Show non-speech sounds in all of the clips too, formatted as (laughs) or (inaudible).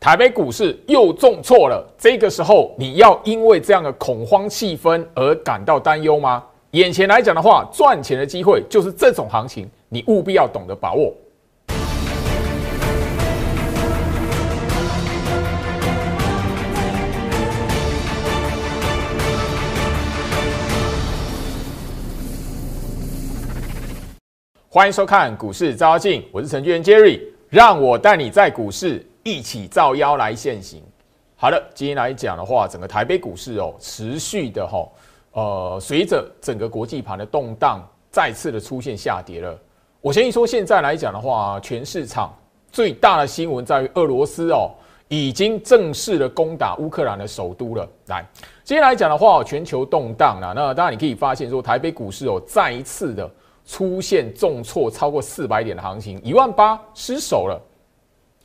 台北股市又重挫了。这个时候，你要因为这样的恐慌气氛而感到担忧吗？眼前来讲的话，赚钱的机会就是这种行情，你务必要懂得把握。欢迎收看股市照妖，我是程序员 Jerry，让我带你在股市一起造妖来现行。好的，今天来讲的话，整个台北股市哦，持续的哈，呃，随着整个国际盘的动荡，再次的出现下跌了。我先说，现在来讲的话，全市场最大的新闻在于俄罗斯哦，已经正式的攻打乌克兰的首都了。来，今天来讲的话，全球动荡啊，那当然你可以发现说，台北股市哦，再一次的。出现重挫超过四百点的行情，一万八失守了。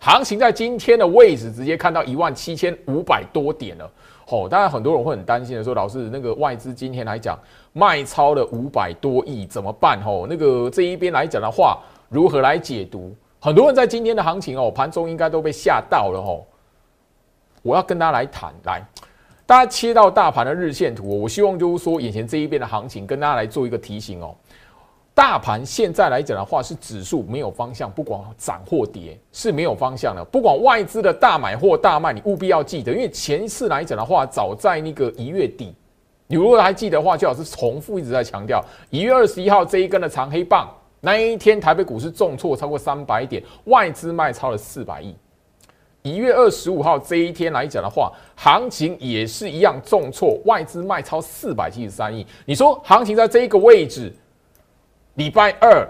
行情在今天的位置直接看到一万七千五百多点了。哦，当然很多人会很担心的说，老师那个外资今天来讲卖超了五百多亿怎么办？哦，那个这一边来讲的话，如何来解读？很多人在今天的行情哦，盘中应该都被吓到了。哦，我要跟大家来谈，来，大家切到大盘的日线图，我希望就是说眼前这一边的行情，跟大家来做一个提醒哦。大盘现在来讲的话，是指数没有方向，不管涨或跌是没有方向的。不管外资的大买或大卖，你务必要记得，因为前一次来讲的话，早在那个一月底，你如果还记得的话，就老是重复一直在强调，一月二十一号这一根的长黑棒，那一天台北股市重挫超过三百点，外资卖超了四百亿。一月二十五号这一天来讲的话，行情也是一样重挫，外资卖超四百七十三亿。你说行情在这一个位置？礼拜二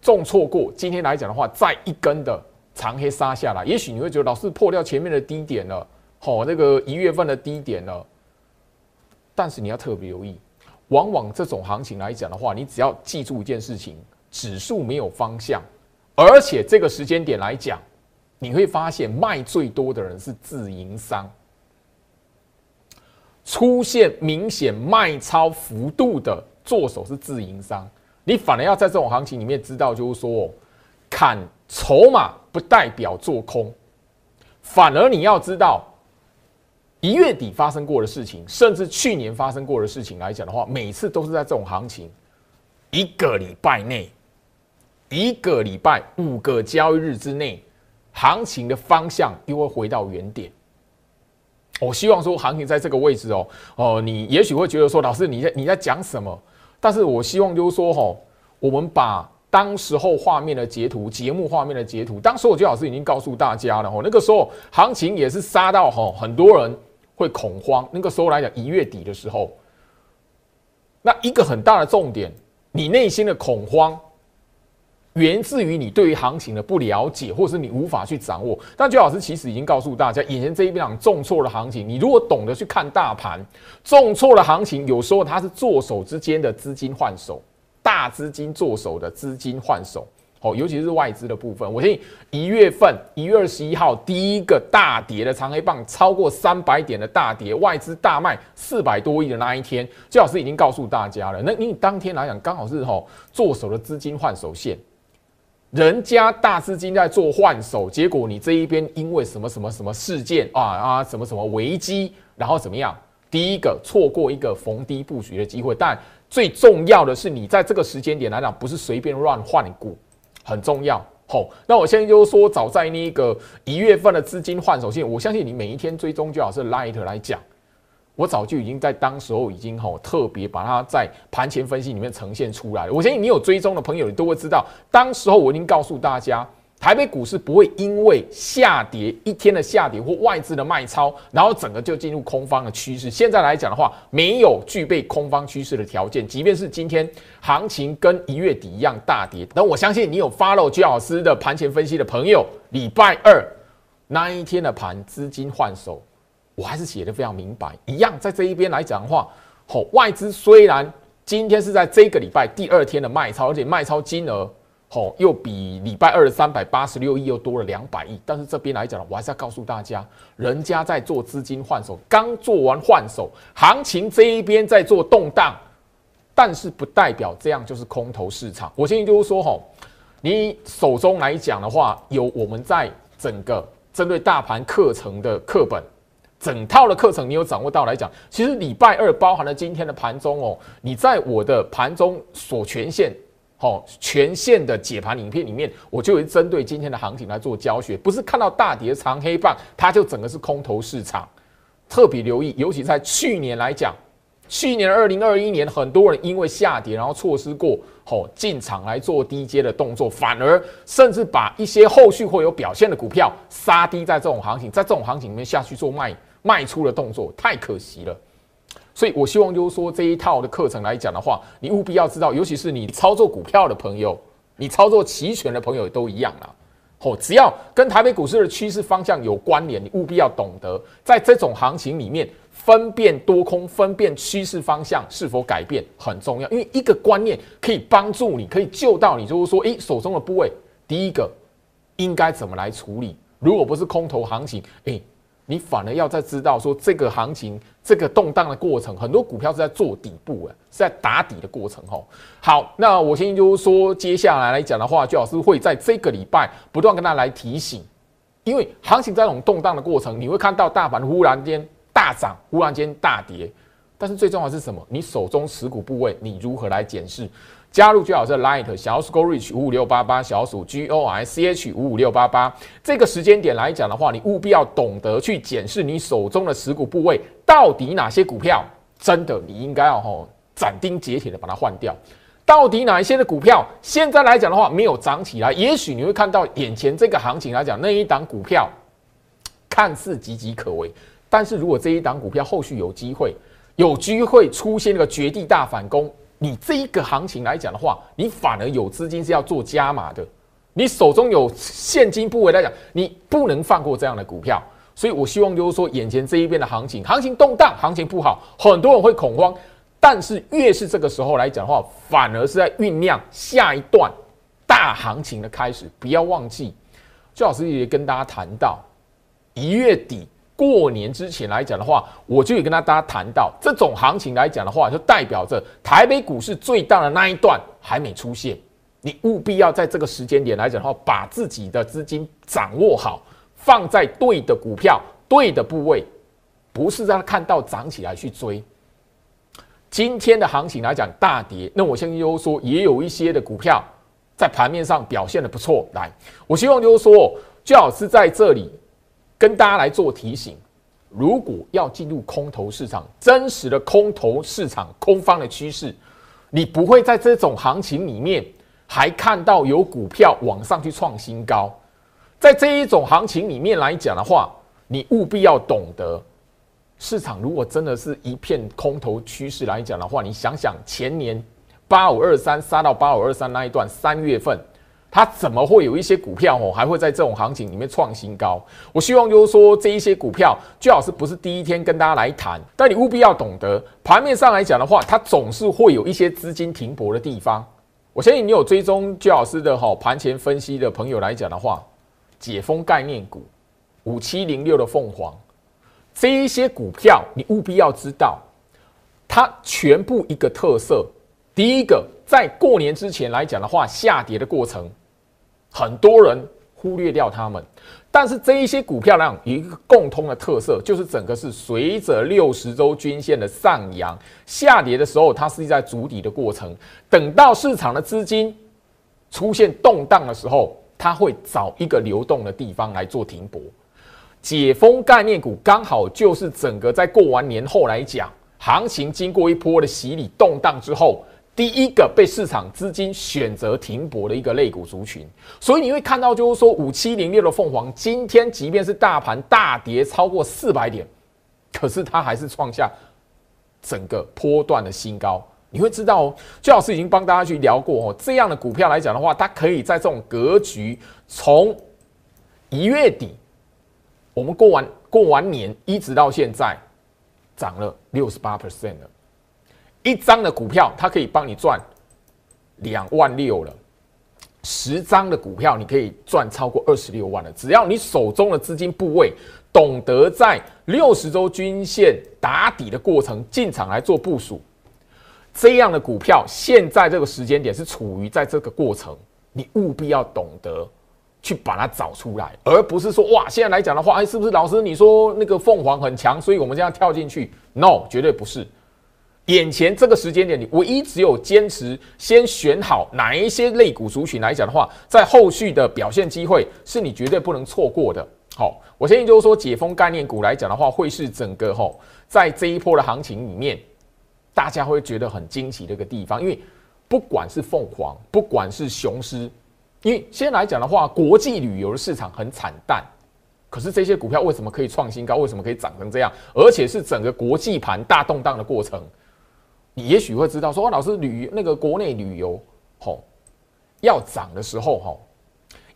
重错过，今天来讲的话，再一根的长黑杀下来，也许你会觉得老是破掉前面的低点了，好，那个一月份的低点了。但是你要特别留意，往往这种行情来讲的话，你只要记住一件事情：指数没有方向，而且这个时间点来讲，你会发现卖最多的人是自营商，出现明显卖超幅度的做手是自营商。你反而要在这种行情里面知道，就是说，砍筹码不代表做空，反而你要知道，一月底发生过的事情，甚至去年发生过的事情来讲的话，每次都是在这种行情，一个礼拜内，一个礼拜五个交易日之内，行情的方向又会回到原点。我希望说，行情在这个位置哦，哦，你也许会觉得说，老师你在你在讲什么？但是我希望就是说，哈，我们把当时候画面的截图、节目画面的截图，当时我就老师已经告诉大家了，哈，那个时候行情也是杀到哈，很多人会恐慌。那个时候来讲，一月底的时候，那一个很大的重点，你内心的恐慌。源自于你对于行情的不了解，或是你无法去掌握。但朱老师其实已经告诉大家，眼前这一场重挫的行情，你如果懂得去看大盘，重挫的行情有时候它是做手之间的资金换手，大资金做手的资金换手，哦，尤其是外资的部分。我相信一月份一月二十一号第一个大跌的长黑棒，超过三百点的大跌，外资大卖四百多亿的那一天，朱老师已经告诉大家了。那你当天来讲，刚好是吼做手的资金换手线。人家大资金在做换手，结果你这一边因为什么什么什么事件啊啊什么什么危机，然后怎么样？第一个错过一个逢低布局的机会，但最重要的是你在这个时间点来讲，不是随便乱换股，很重要。好，那我现在就是说，早在那个一月份的资金换手线，我相信你每一天追踪就好是 Light 来讲。我早就已经在当时候已经吼特别把它在盘前分析里面呈现出来了。我相信你有追踪的朋友，你都会知道，当时候我已经告诉大家，台北股市不会因为下跌一天的下跌或外资的卖超，然后整个就进入空方的趋势。现在来讲的话，没有具备空方趋势的条件。即便是今天行情跟一月底一样大跌，但我相信你有 follow 居老师的盘前分析的朋友，礼拜二那一天的盘资金换手。我还是写的非常明白，一样在这一边来讲的话，好，外资虽然今天是在这个礼拜第二天的卖超，而且卖超金额，好，又比礼拜二的三百八十六亿又多了两百亿，但是这边来讲，我还是要告诉大家，人家在做资金换手，刚做完换手，行情这一边在做动荡，但是不代表这样就是空头市场。我建议就是说，吼，你手中来讲的话，有我们在整个。针对大盘课程的课本，整套的课程你有掌握到来讲，其实礼拜二包含了今天的盘中哦，你在我的盘中所权限。好，全线的解盘影片里面，我就会针对今天的行情来做教学。不是看到大跌长黑棒，它就整个是空头市场。特别留意，尤其在去年来讲，去年二零二一年，很多人因为下跌，然后错失过好进场来做低阶的动作，反而甚至把一些后续会有表现的股票杀低，在这种行情，在这种行情里面下去做卖卖出的动作，太可惜了。所以，我希望就是说，这一套的课程来讲的话，你务必要知道，尤其是你操作股票的朋友，你操作期权的朋友都一样啊。哦，只要跟台北股市的趋势方向有关联，你务必要懂得，在这种行情里面分辨多空、分辨趋势方向是否改变很重要。因为一个观念可以帮助你，可以救到你，就是说，诶，手中的部位，第一个应该怎么来处理？如果不是空头行情，诶。你反而要再知道说这个行情这个动荡的过程，很多股票是在做底部，哎，是在打底的过程，吼。好，那我先就说，接下来来讲的话，最老师会在这个礼拜不断跟大家来提醒，因为行情在这种动荡的过程，你会看到大盘忽然间大涨，忽然间大跌，但是最重要的是什么？你手中持股部位，你如何来检视？加入最好是 Light 小鼠 Go Reach 五五六八八小鼠 G O I C H 五五六八八这个时间点来讲的话，你务必要懂得去检视你手中的持股部位，到底哪些股票真的你应该要吼斩钉截铁的把它换掉，到底哪一些的股票现在来讲的话没有涨起来，也许你会看到眼前这个行情来讲那一档股票看似岌岌可危，但是如果这一档股票后续有机会有机会出现一个绝地大反攻。你这一个行情来讲的话，你反而有资金是要做加码的，你手中有现金部位来讲，你不能放过这样的股票。所以我希望就是说，眼前这一边的行情，行情动荡，行情不好，很多人会恐慌。但是越是这个时候来讲的话，反而是在酝酿下一段大行情的开始。不要忘记，最老师也跟大家谈到一月底。过年之前来讲的话，我就有跟大家谈到，这种行情来讲的话，就代表着台北股市最大的那一段还没出现。你务必要在这个时间点来讲的话，把自己的资金掌握好，放在对的股票、对的部位，不是在看到涨起来去追。今天的行情来讲大跌，那我相信就是说，也有一些的股票在盘面上表现的不错。来，我希望就是说，最好是在这里。跟大家来做提醒，如果要进入空头市场，真实的空头市场空方的趋势，你不会在这种行情里面还看到有股票往上去创新高。在这一种行情里面来讲的话，你务必要懂得，市场如果真的是一片空头趋势来讲的话，你想想前年八五二三杀到八五二三那一段三月份。它怎么会有一些股票哦，还会在这种行情里面创新高？我希望就是说，这一些股票最好是不是第一天跟大家来谈，但你务必要懂得，盘面上来讲的话，它总是会有一些资金停泊的地方。我相信你有追踪居老师的哈盘前分析的朋友来讲的话，解封概念股五七零六的凤凰，这一些股票你务必要知道，它全部一个特色，第一个在过年之前来讲的话，下跌的过程。很多人忽略掉它们，但是这一些股票呢，有一个共通的特色，就是整个是随着六十周均线的上扬下跌的时候，它是在筑底的过程。等到市场的资金出现动荡的时候，它会找一个流动的地方来做停泊。解封概念股刚好就是整个在过完年后来讲，行情经过一波的洗礼动荡之后。第一个被市场资金选择停泊的一个类股族群，所以你会看到，就是说五七零六的凤凰，今天即便是大盘大跌超过四百点，可是它还是创下整个波段的新高。你会知道哦，最老师已经帮大家去聊过哦，这样的股票来讲的话，它可以在这种格局，从一月底我们过完过完年一直到现在，涨了六十八 percent 了。一张的股票，它可以帮你赚两万六了；十张的股票，你可以赚超过二十六万了。只要你手中的资金部位懂得在六十周均线打底的过程进场来做部署，这样的股票，现在这个时间点是处于在这个过程，你务必要懂得去把它找出来，而不是说哇，现在来讲的话，哎，是不是老师你说那个凤凰很强，所以我们这样跳进去？No，绝对不是。眼前这个时间点，你唯一只有坚持先选好哪一些类股族群来讲的话，在后续的表现机会是你绝对不能错过的。好，我相信就是说解封概念股来讲的话，会是整个吼在这一波的行情里面，大家会觉得很惊奇的一个地方。因为不管是凤凰，不管是雄狮，因为先来讲的话，国际旅游的市场很惨淡，可是这些股票为什么可以创新高？为什么可以涨成这样？而且是整个国际盘大动荡的过程。你也许会知道，说老师旅那个国内旅游，吼要涨的时候，吼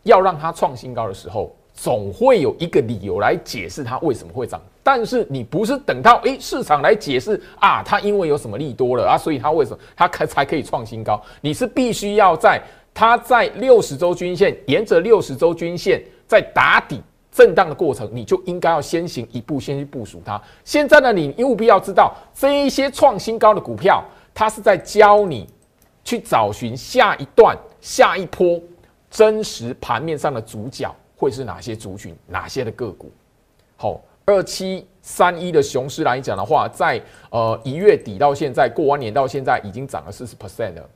要让它创新高的时候，总会有一个理由来解释它为什么会涨。但是你不是等到诶市场来解释啊，它因为有什么利多了啊，所以它为什么它可才可以创新高？你是必须要在它在六十周均线沿着六十周均线在打底。震荡的过程，你就应该要先行一步，先去部署它。现在呢，你务必要知道，这一些创新高的股票，它是在教你去找寻下一段、下一波真实盘面上的主角会是哪些族群、哪些的个股。好，二七三一的雄狮来讲的话，在呃一月底到现在，过完年到现在已经涨了四十 percent 了。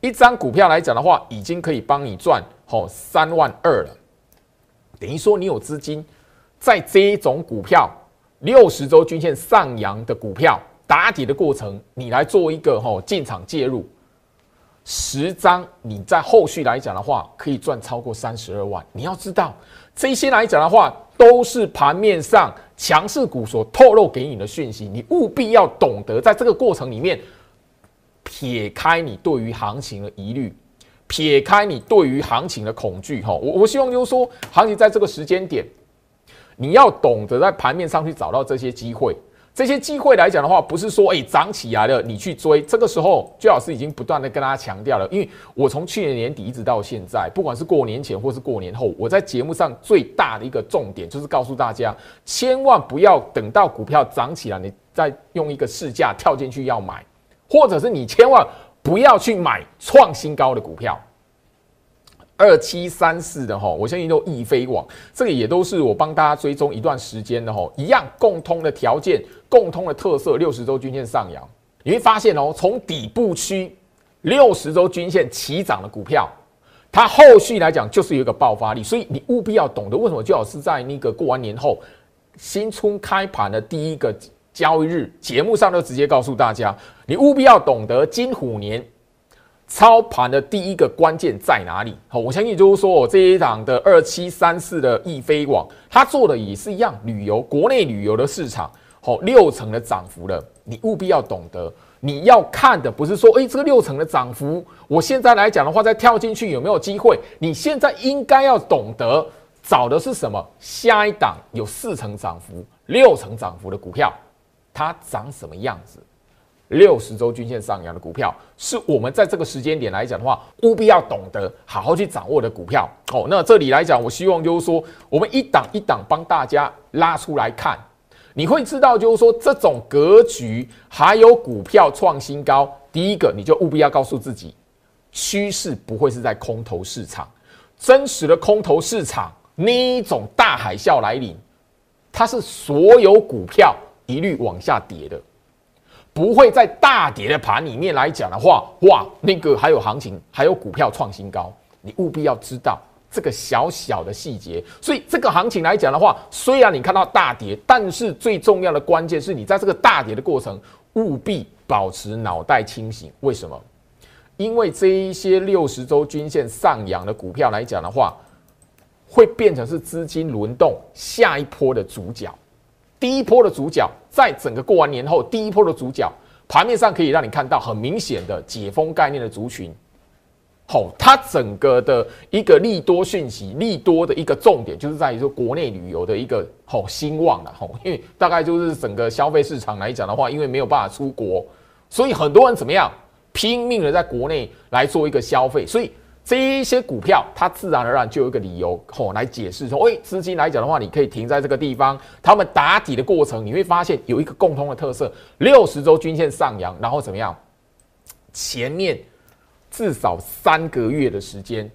一张股票来讲的话，已经可以帮你赚好三万二了。等于说，你有资金在这一种股票六十周均线上扬的股票打底的过程，你来做一个哈进场介入，十张你在后续来讲的话，可以赚超过三十二万。你要知道，这些来讲的话，都是盘面上强势股所透露给你的讯息，你务必要懂得在这个过程里面撇开你对于行情的疑虑。撇开你对于行情的恐惧，哈，我我希望就是说，行情在这个时间点，你要懂得在盘面上去找到这些机会。这些机会来讲的话，不是说哎涨起来了你去追，这个时候朱老师已经不断的跟大家强调了，因为我从去年年底一直到现在，不管是过年前或是过年后，我在节目上最大的一个重点就是告诉大家，千万不要等到股票涨起来，你再用一个市价跳进去要买，或者是你千万。不要去买创新高的股票，二七三四的哈，我相信都易飞网，这个也都是我帮大家追踪一段时间的哈，一样共通的条件，共通的特色，六十周均线上扬，你会发现哦，从底部区六十周均线起涨的股票，它后续来讲就是有一个爆发力，所以你务必要懂得为什么最好是在那个过完年后新春开盘的第一个。交易日节目上都直接告诉大家，你务必要懂得金虎年操盘的第一个关键在哪里。好，我相信就是说我这一档的二七三四的易飞网，它做的也是一样，旅游国内旅游的市场，好六成的涨幅了。你务必要懂得，你要看的不是说，诶，这个六成的涨幅，我现在来讲的话，再跳进去有没有机会？你现在应该要懂得找的是什么？下一档有四成涨幅、六成涨幅的股票。它长什么样子？六十周均线上扬的股票，是我们在这个时间点来讲的话，务必要懂得好好去掌握的股票。哦，那这里来讲，我希望就是说，我们一档一档帮大家拉出来看，你会知道就是说，这种格局还有股票创新高。第一个，你就务必要告诉自己，趋势不会是在空头市场，真实的空头市场那一种大海啸来临，它是所有股票。一律往下跌的，不会在大跌的盘里面来讲的话，哇，那个还有行情，还有股票创新高，你务必要知道这个小小的细节。所以这个行情来讲的话，虽然你看到大跌，但是最重要的关键是你在这个大跌的过程，务必保持脑袋清醒。为什么？因为这一些六十周均线上扬的股票来讲的话，会变成是资金轮动下一波的主角。第一波的主角，在整个过完年后，第一波的主角，盘面上可以让你看到很明显的解封概念的族群。吼，它整个的一个利多讯息，利多的一个重点，就是在于说国内旅游的一个好兴旺了。吼，因为大概就是整个消费市场来讲的话，因为没有办法出国，所以很多人怎么样拼命的在国内来做一个消费，所以。这一些股票，它自然而然就有一个理由吼来解释说，哎，资金来讲的话，你可以停在这个地方。他们打底的过程，你会发现有一个共通的特色：六十周均线上扬，然后怎么样？前面至少三个月的时间，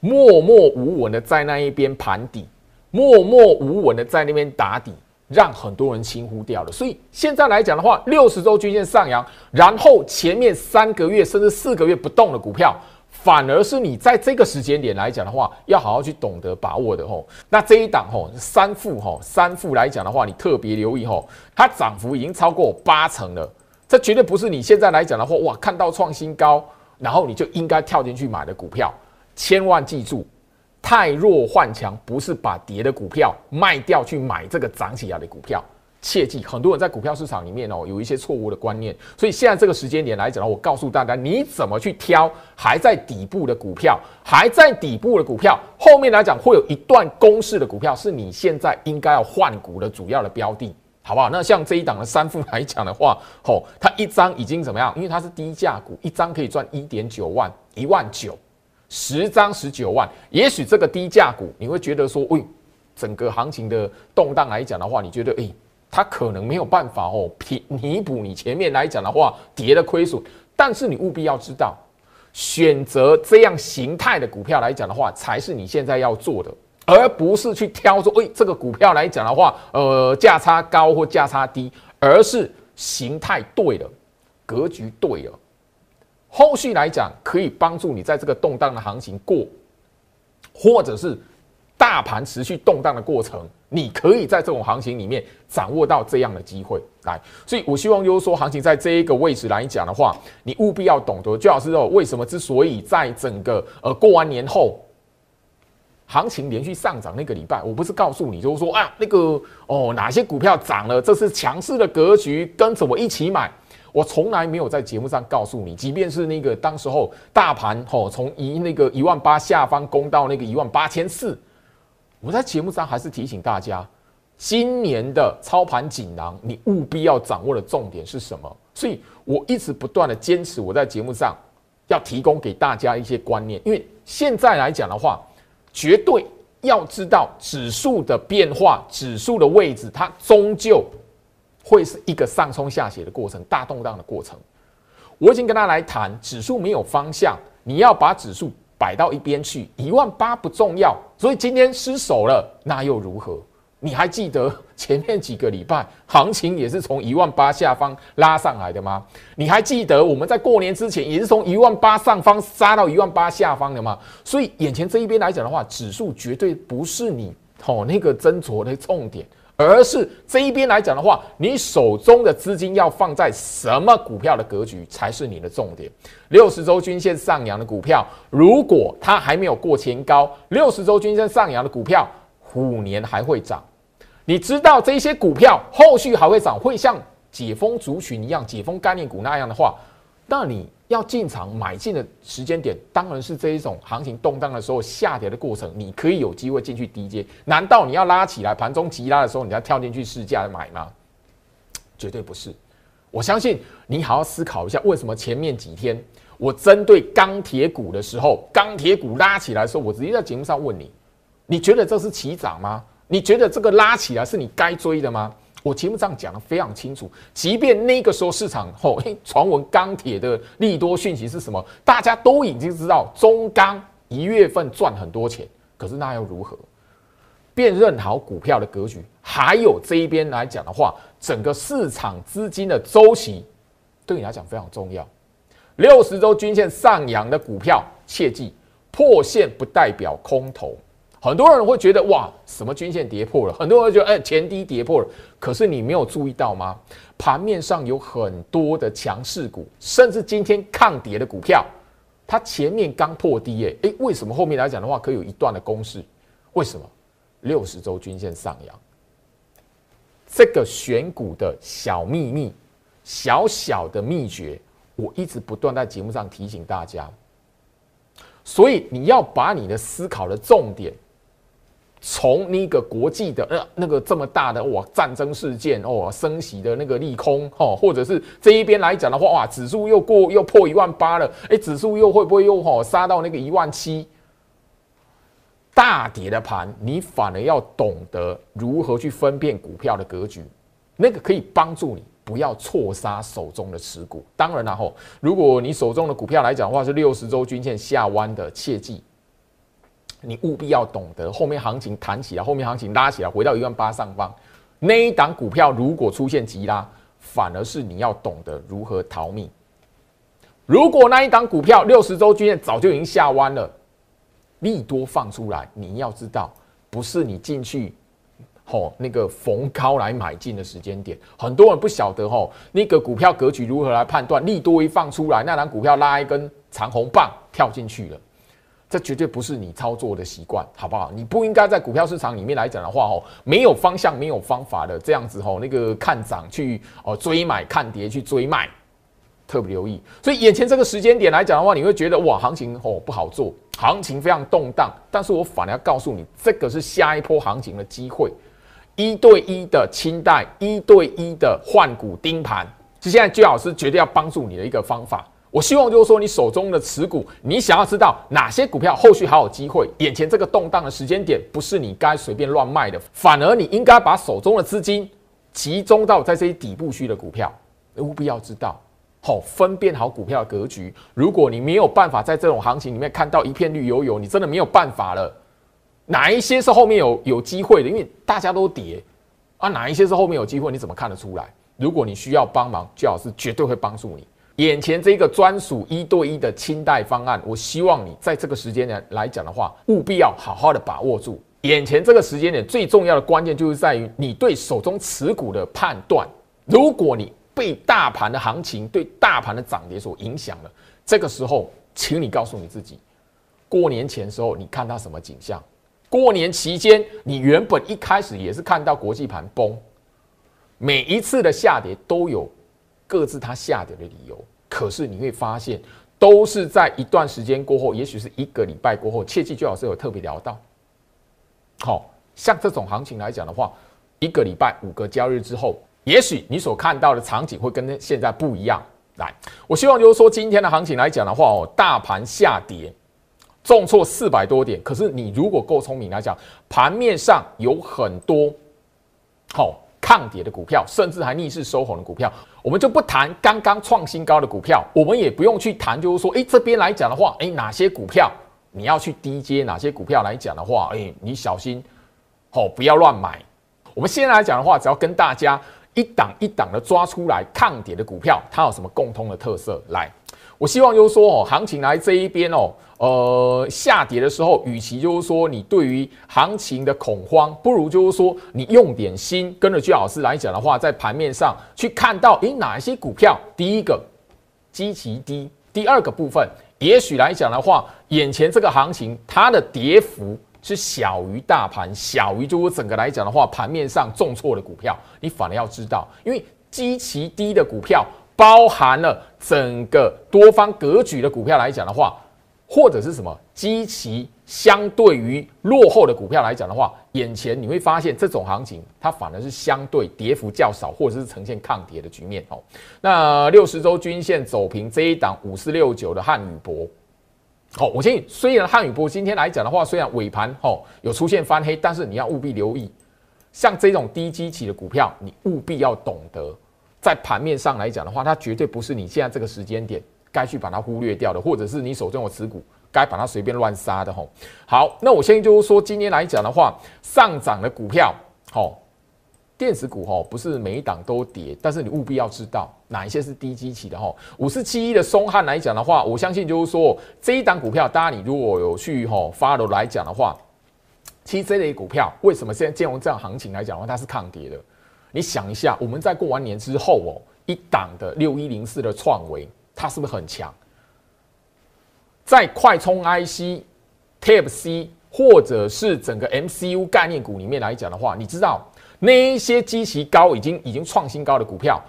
默默无闻的在那一边盘底，默默无闻的在那边打底，让很多人轻忽掉了。所以现在来讲的话，六十周均线上扬，然后前面三个月甚至四个月不动的股票。反而是你在这个时间点来讲的话，要好好去懂得把握的吼。那这一档吼三副吼三副来讲的话，你特别留意吼，它涨幅已经超过八成了。这绝对不是你现在来讲的话，哇，看到创新高，然后你就应该跳进去买的股票。千万记住，太弱换强不是把跌的股票卖掉去买这个涨起来的股票。切记，很多人在股票市场里面哦，有一些错误的观念。所以现在这个时间点来讲呢，我告诉大家，你怎么去挑还在底部的股票，还在底部的股票，后面来讲会有一段公式的股票，是你现在应该要换股的主要的标的，好不好？那像这一档的三副来讲的话，吼，它一张已经怎么样？因为它是低价股，一张可以赚一点九万，一万九，十张十九万。也许这个低价股，你会觉得说，喂，整个行情的动荡来讲的话，你觉得，哎？它可能没有办法哦，弥弥补你前面来讲的话跌的亏损，但是你务必要知道，选择这样形态的股票来讲的话，才是你现在要做的，而不是去挑说，哎，这个股票来讲的话，呃，价差高或价差低，而是形态对了，格局对了，后续来讲可以帮助你在这个动荡的行情过，或者是。大盘持续动荡的过程，你可以在这种行情里面掌握到这样的机会来，所以我希望就是说，行情在这一个位置来讲的话，你务必要懂得，最好是说，为什么之所以在整个呃过完年后，行情连续上涨那个礼拜，我不是告诉你就是说啊，那个哦哪些股票涨了，这是强势的格局，跟着我一起买。我从来没有在节目上告诉你，即便是那个当时候大盘吼从一那个一万八下方攻到那个一万八千四。我在节目上还是提醒大家，今年的操盘锦囊，你务必要掌握的重点是什么？所以我一直不断的坚持，我在节目上要提供给大家一些观念。因为现在来讲的话，绝对要知道指数的变化，指数的位置，它终究会是一个上冲下斜的过程，大动荡的过程。我已经跟他来谈，指数没有方向，你要把指数。摆到一边去，一万八不重要，所以今天失手了，那又如何？你还记得 (laughs) 前面几个礼拜行情也是从一万八下方拉上来的吗？你还记得我们在过年之前也是从一万八上方杀到一万八下方的吗？所以眼前这一边来讲的话，指数绝对不是你哦那个斟酌的重点。而是这一边来讲的话，你手中的资金要放在什么股票的格局才是你的重点。六十周均线上扬的股票，如果它还没有过前高，六十周均线上扬的股票，虎年还会涨。你知道这些股票后续还会涨，会像解封族群一样，解封概念股那样的话，那你。要进场买进的时间点，当然是这一种行情动荡的时候下跌的过程，你可以有机会进去低阶。难道你要拉起来盘中急拉的时候，你要跳进去试价买吗？绝对不是。我相信你好好思考一下，为什么前面几天我针对钢铁股的时候，钢铁股拉起来的时候，我直接在节目上问你，你觉得这是起涨吗？你觉得这个拉起来是你该追的吗？我节目上讲的非常清楚，即便那个时候市场后传闻钢铁的利多讯息是什么，大家都已经知道中钢一月份赚很多钱，可是那又如何？辨认好股票的格局，还有这一边来讲的话，整个市场资金的周期对你来讲非常重要。六十周均线上扬的股票，切记破线不代表空头。很多人会觉得哇，什么均线跌破了？很多人觉得哎，前低跌破了。可是你没有注意到吗？盘面上有很多的强势股，甚至今天抗跌的股票，它前面刚破低，哎哎，为什么后面来讲的话可以有一段的攻势？为什么？六十周均线上扬，这个选股的小秘密，小小的秘诀，我一直不断在节目上提醒大家。所以你要把你的思考的重点。从那个国际的呃那个这么大的哇战争事件哦升息的那个利空哦，或者是这一边来讲的话哇指数又过又破一万八了，哎指数又会不会又哈杀到那个一万七？大跌的盘，你反而要懂得如何去分辨股票的格局，那个可以帮助你不要错杀手中的持股。当然了吼，如果你手中的股票来讲的话是六十周均线下弯的，切记。你务必要懂得后面行情弹起来，后面行情拉起来，回到一万八上方那一档股票，如果出现急拉，反而是你要懂得如何逃命。如果那一档股票六十周均线早就已经下弯了，利多放出来，你要知道，不是你进去。吼，那个逢高来买进的时间点，很多人不晓得吼，那个股票格局如何来判断？利多一放出来，那张股票拉一根长红棒跳进去了，这绝对不是你操作的习惯，好不好？你不应该在股票市场里面来讲的话，哦，没有方向、没有方法的这样子吼，那个看涨去哦追买，看跌去追卖，特别留意。所以眼前这个时间点来讲的话，你会觉得哇，行情哦不好做，行情非常动荡。但是我反而要告诉你，这个是下一波行情的机会。一对一的清代，一对一的换股盯盘，是现在居老师绝对要帮助你的一个方法。我希望就是说，你手中的持股，你想要知道哪些股票后续还有机会，眼前这个动荡的时间点，不是你该随便乱卖的，反而你应该把手中的资金集中到在这些底部区的股票，务必要知道，好分辨好股票格局。如果你没有办法在这种行情里面看到一片绿油油，你真的没有办法了。哪一些是后面有有机会的？因为大家都跌啊，哪一些是后面有机会？你怎么看得出来？如果你需要帮忙，最好是绝对会帮助你。眼前这个专属一对一的清代方案，我希望你在这个时间点来讲的话，务必要好好的把握住。眼前这个时间点最重要的关键就是在于你对手中持股的判断。如果你被大盘的行情对大盘的涨跌所影响了，这个时候，请你告诉你自己，过年前时候你看到什么景象？过年期间，你原本一开始也是看到国际盘崩，每一次的下跌都有各自它下跌的理由。可是你会发现，都是在一段时间过后，也许是一个礼拜过后，切记最好是有特别聊到。好像这种行情来讲的话，一个礼拜五个交易日之后，也许你所看到的场景会跟现在不一样。来，我希望就是说，今天的行情来讲的话哦，大盘下跌。重挫四百多点，可是你如果够聪明来讲，盘面上有很多好抗跌的股票，甚至还逆势收红的股票，我们就不谈刚刚创新高的股票，我们也不用去谈，就是说，哎，这边来讲的话，哎，哪些股票你要去低接，哪些股票来讲的话，哎，你小心，好，不要乱买。我们现在来讲的话，只要跟大家一档一档的抓出来抗跌的股票，它有什么共通的特色？来，我希望就是说，哦，行情来这一边哦。呃，下跌的时候，与其就是说你对于行情的恐慌，不如就是说你用点心，跟着居老师来讲的话，在盘面上去看到，诶，哪一些股票，第一个基期低，第二个部分，也许来讲的话，眼前这个行情它的跌幅是小于大盘，小于就是整个来讲的话，盘面上重挫的股票，你反而要知道，因为基期低的股票，包含了整个多方格局的股票来讲的话。或者是什么基期相对于落后的股票来讲的话，眼前你会发现这种行情它反而是相对跌幅较少，或者是呈现抗跌的局面哦。那六十周均线走平这一档五四六九的汉语博，好，我建议虽然汉语博今天来讲的话，虽然尾盘哦有出现翻黑，但是你要务必留意，像这种低基期的股票，你务必要懂得在盘面上来讲的话，它绝对不是你现在这个时间点。该去把它忽略掉的，或者是你手中有持股，该把它随便乱杀的吼。好，那我现在就是说，今天来讲的话，上涨的股票，吼，电子股吼，不是每一档都跌，但是你务必要知道哪一些是低基期的吼。五四七一的松汉来讲的话，我相信就是说这一档股票，大家你如果有去吼发楼来讲的话，其实这类股票为什么现在金融这样行情来讲的话，它是抗跌的？你想一下，我们在过完年之后哦，一档的六一零四的创维。它是不是很强？在快充 IC、Type C 或者是整个 MCU 概念股里面来讲的话，你知道那一些基期高、已经已经创新高的股票，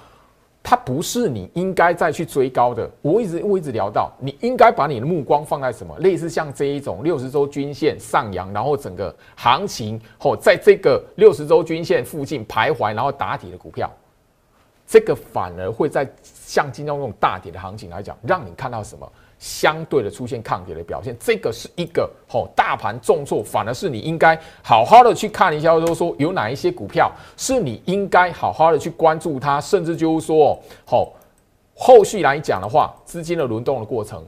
它不是你应该再去追高的。我一直我一直聊到，你应该把你的目光放在什么？类似像这一种六十周均线上扬，然后整个行情或在这个六十周均线附近徘徊，然后打底的股票。这个反而会在像今天这种大跌的行情来讲，让你看到什么相对的出现抗跌的表现。这个是一个吼大盘重挫，反而是你应该好好的去看一下，就是说有哪一些股票是你应该好好的去关注它，甚至就是说吼后续来讲的话，资金的轮动的过程，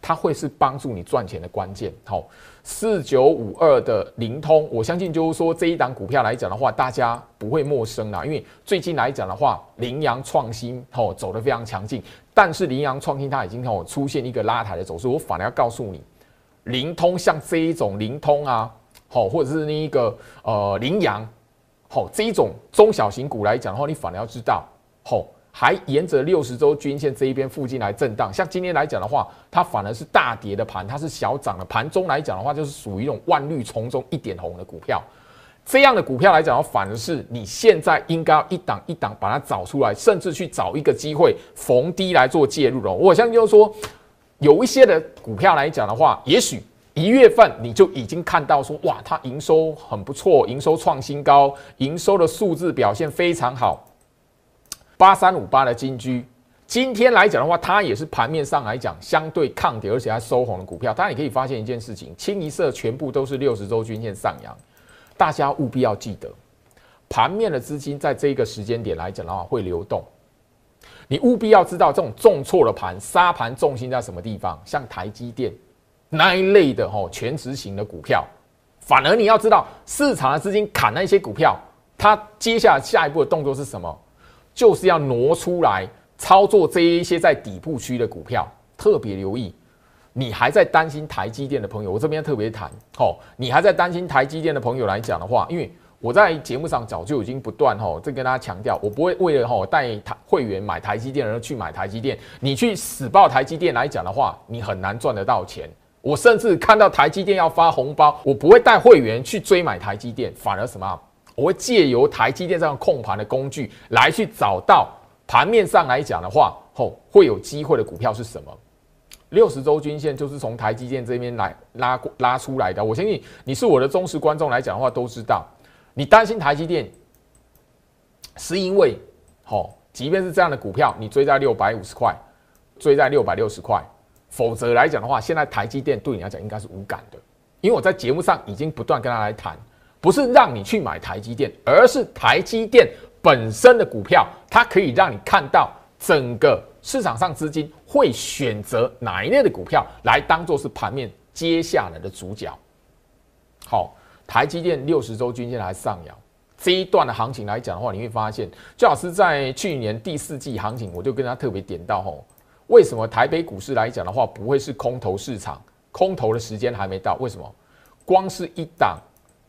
它会是帮助你赚钱的关键。好，四九五二的灵通，我相信就是说这一档股票来讲的话，大家不会陌生啦，因为最近来讲的话，羚羊创新哦走得非常强劲，但是羚羊创新它已经哦出现一个拉抬的走势，我反而要告诉你，灵通像这一种灵通啊，好或者是那一个呃羚羊，好这一种中小型股来讲的话，你反而要知道，好。还沿着六十周均线这一边附近来震荡，像今天来讲的话，它反而是大跌的盘，它是小涨的盘中来讲的话，就是属于一种万绿丛中一点红的股票。这样的股票来讲的话，反而是你现在应该一档一档把它找出来，甚至去找一个机会逢低来做介入了。我相信就是说，有一些的股票来讲的话，也许一月份你就已经看到说，哇，它营收很不错，营收创新高，营收的数字表现非常好。八三五八的金居，今天来讲的话，它也是盘面上来讲相对抗跌，而且还收红的股票。当然，你可以发现一件事情，清一色全部都是六十周均线上扬。大家务必要记得，盘面的资金在这个时间点来讲的话会流动。你务必要知道，这种重挫的盘，杀盘重心在什么地方？像台积电那一类的吼全值型的股票，反而你要知道，市场的资金砍那些股票，它接下来下一步的动作是什么？就是要挪出来操作这一些在底部区的股票，特别留意。你还在担心台积电的朋友，我这边特别谈哦。你还在担心台积电的朋友来讲的话，因为我在节目上早就已经不断吼，这跟大家强调，我不会为了吼带台会员买台积电而去买台积电。你去死报台积电来讲的话，你很难赚得到钱。我甚至看到台积电要发红包，我不会带会员去追买台积电，反而什么？我会借由台积电这样控盘的工具来去找到盘面上来讲的话，吼会有机会的股票是什么？六十周均线就是从台积电这边来拉拉出来的。我相信你是我的忠实观众来讲的话，都知道你担心台积电，是因为吼，即便是这样的股票，你追在六百五十块，追在六百六十块，否则来讲的话，现在台积电对你来讲应该是无感的，因为我在节目上已经不断跟他来谈。不是让你去买台积电，而是台积电本身的股票，它可以让你看到整个市场上资金会选择哪一类的股票来当做是盘面接下来的主角。好，台积电六十周均线还上扬，这一段的行情来讲的话，你会发现，最好是在去年第四季行情，我就跟他特别点到吼，为什么台北股市来讲的话不会是空头市场？空头的时间还没到，为什么？光是一档。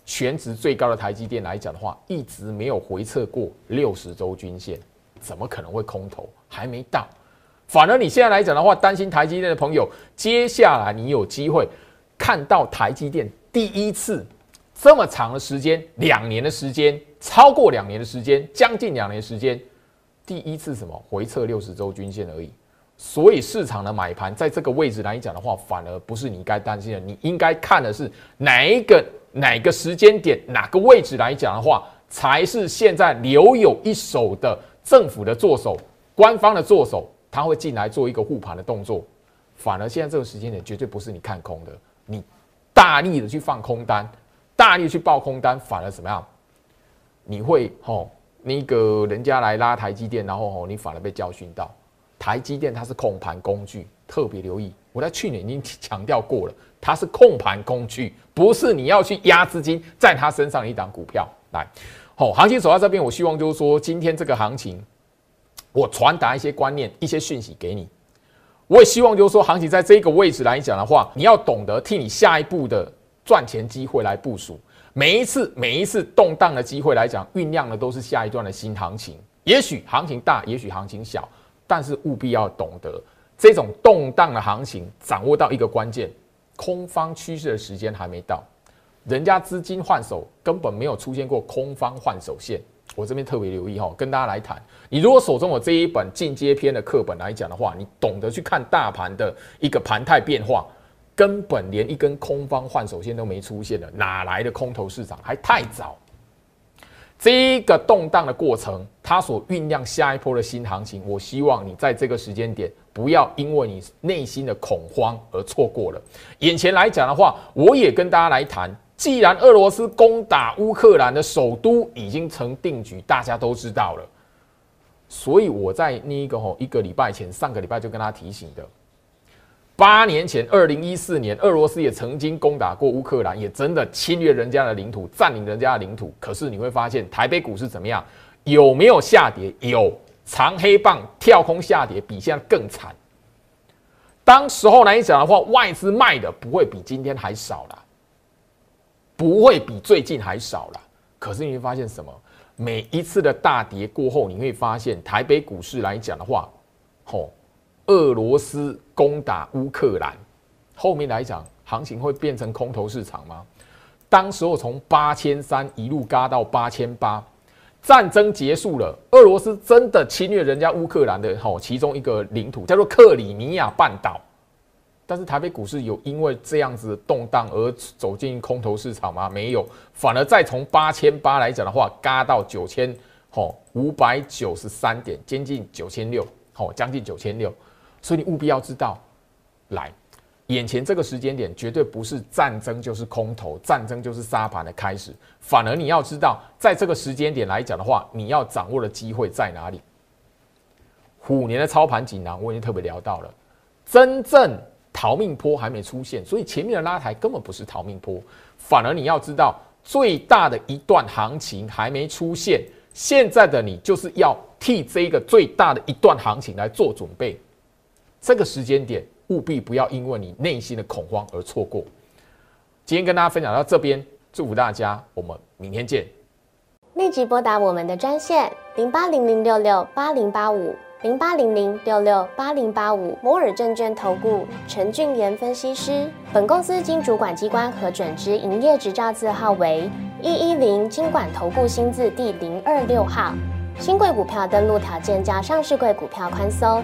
全值最高的台积电来讲的话，一直没有回撤过六十周均线，怎么可能会空头？还没到。反而你现在来讲的话，担心台积电的朋友，接下来你有机会看到台积电第一次这么长的时间，两年的时间，超过两年的时间，将近两年时间，第一次什么回撤六十周均线而已。所以市场的买盘在这个位置来讲的话，反而不是你该担心的，你应该看的是哪一个。哪个时间点、哪个位置来讲的话，才是现在留有一手的政府的做手、官方的做手，他会进来做一个护盘的动作。反而现在这个时间点，绝对不是你看空的，你大力的去放空单、大力去爆空单，反而怎么样？你会吼那个人家来拉台积电，然后吼你反而被教训到。台积电它是控盘工具，特别留意。我在去年已经强调过了。它是控盘工具，不是你要去压资金在它身上的一档股票。来，好，行情走到这边，我希望就是说，今天这个行情，我传达一些观念、一些讯息给你。我也希望就是说，行情在这个位置来讲的话，你要懂得替你下一步的赚钱机会来部署。每一次、每一次动荡的机会来讲，酝酿的都是下一段的新行情。也许行情大，也许行情小，但是务必要懂得这种动荡的行情，掌握到一个关键。空方趋势的时间还没到，人家资金换手根本没有出现过空方换手线。我这边特别留意哈，跟大家来谈。你如果手中有这一本进阶篇的课本来讲的话，你懂得去看大盘的一个盘态变化，根本连一根空方换手线都没出现的，哪来的空头市场？还太早。这个动荡的过程，它所酝酿下一波的新行情，我希望你在这个时间点不要因为你内心的恐慌而错过了。眼前来讲的话，我也跟大家来谈，既然俄罗斯攻打乌克兰的首都已经成定局，大家都知道了，所以我在那一个吼一个礼拜前，上个礼拜就跟他提醒的，八年前，二零一四年，俄罗斯也曾经攻打过乌克兰，也真的侵略人家的领土，占领人家的领土。可是你会发现，台北股市怎么样？有没有下跌？有，长黑棒跳空下跌，比现在更惨。当时候来讲的话，外资卖的不会比今天还少了，不会比最近还少了。可是你会发现什么？每一次的大跌过后，你会发现台北股市来讲的话，吼。俄罗斯攻打乌克兰，后面来讲，行情会变成空头市场吗？当时候从八千三一路嘎到八千八，战争结束了，俄罗斯真的侵略人家乌克兰的吼其中一个领土，叫做克里米亚半岛。但是台北股市有因为这样子动荡而走进空头市场吗？没有，反而再从八千八来讲的话，嘎到九千吼五百九十三点，接近九千六，吼将近九千六。所以你务必要知道，来，眼前这个时间点绝对不是战争就是空头，战争就是沙盘的开始。反而你要知道，在这个时间点来讲的话，你要掌握的机会在哪里？虎年的操盘锦囊我已经特别聊到了，真正逃命坡还没出现，所以前面的拉抬根本不是逃命坡。反而你要知道，最大的一段行情还没出现，现在的你就是要替这个最大的一段行情来做准备。这个时间点务必不要因为你内心的恐慌而错过。今天跟大家分享到这边，祝福大家，我们明天见。立即拨打我们的专线零八零零六六八零八五零八零零六六八零八五摩尔证券投顾陈俊言分析师。本公司经主管机关核准之营业执照字号为一一零金管投顾新字第零二六号。新贵股票登录条件较上市贵股票宽松。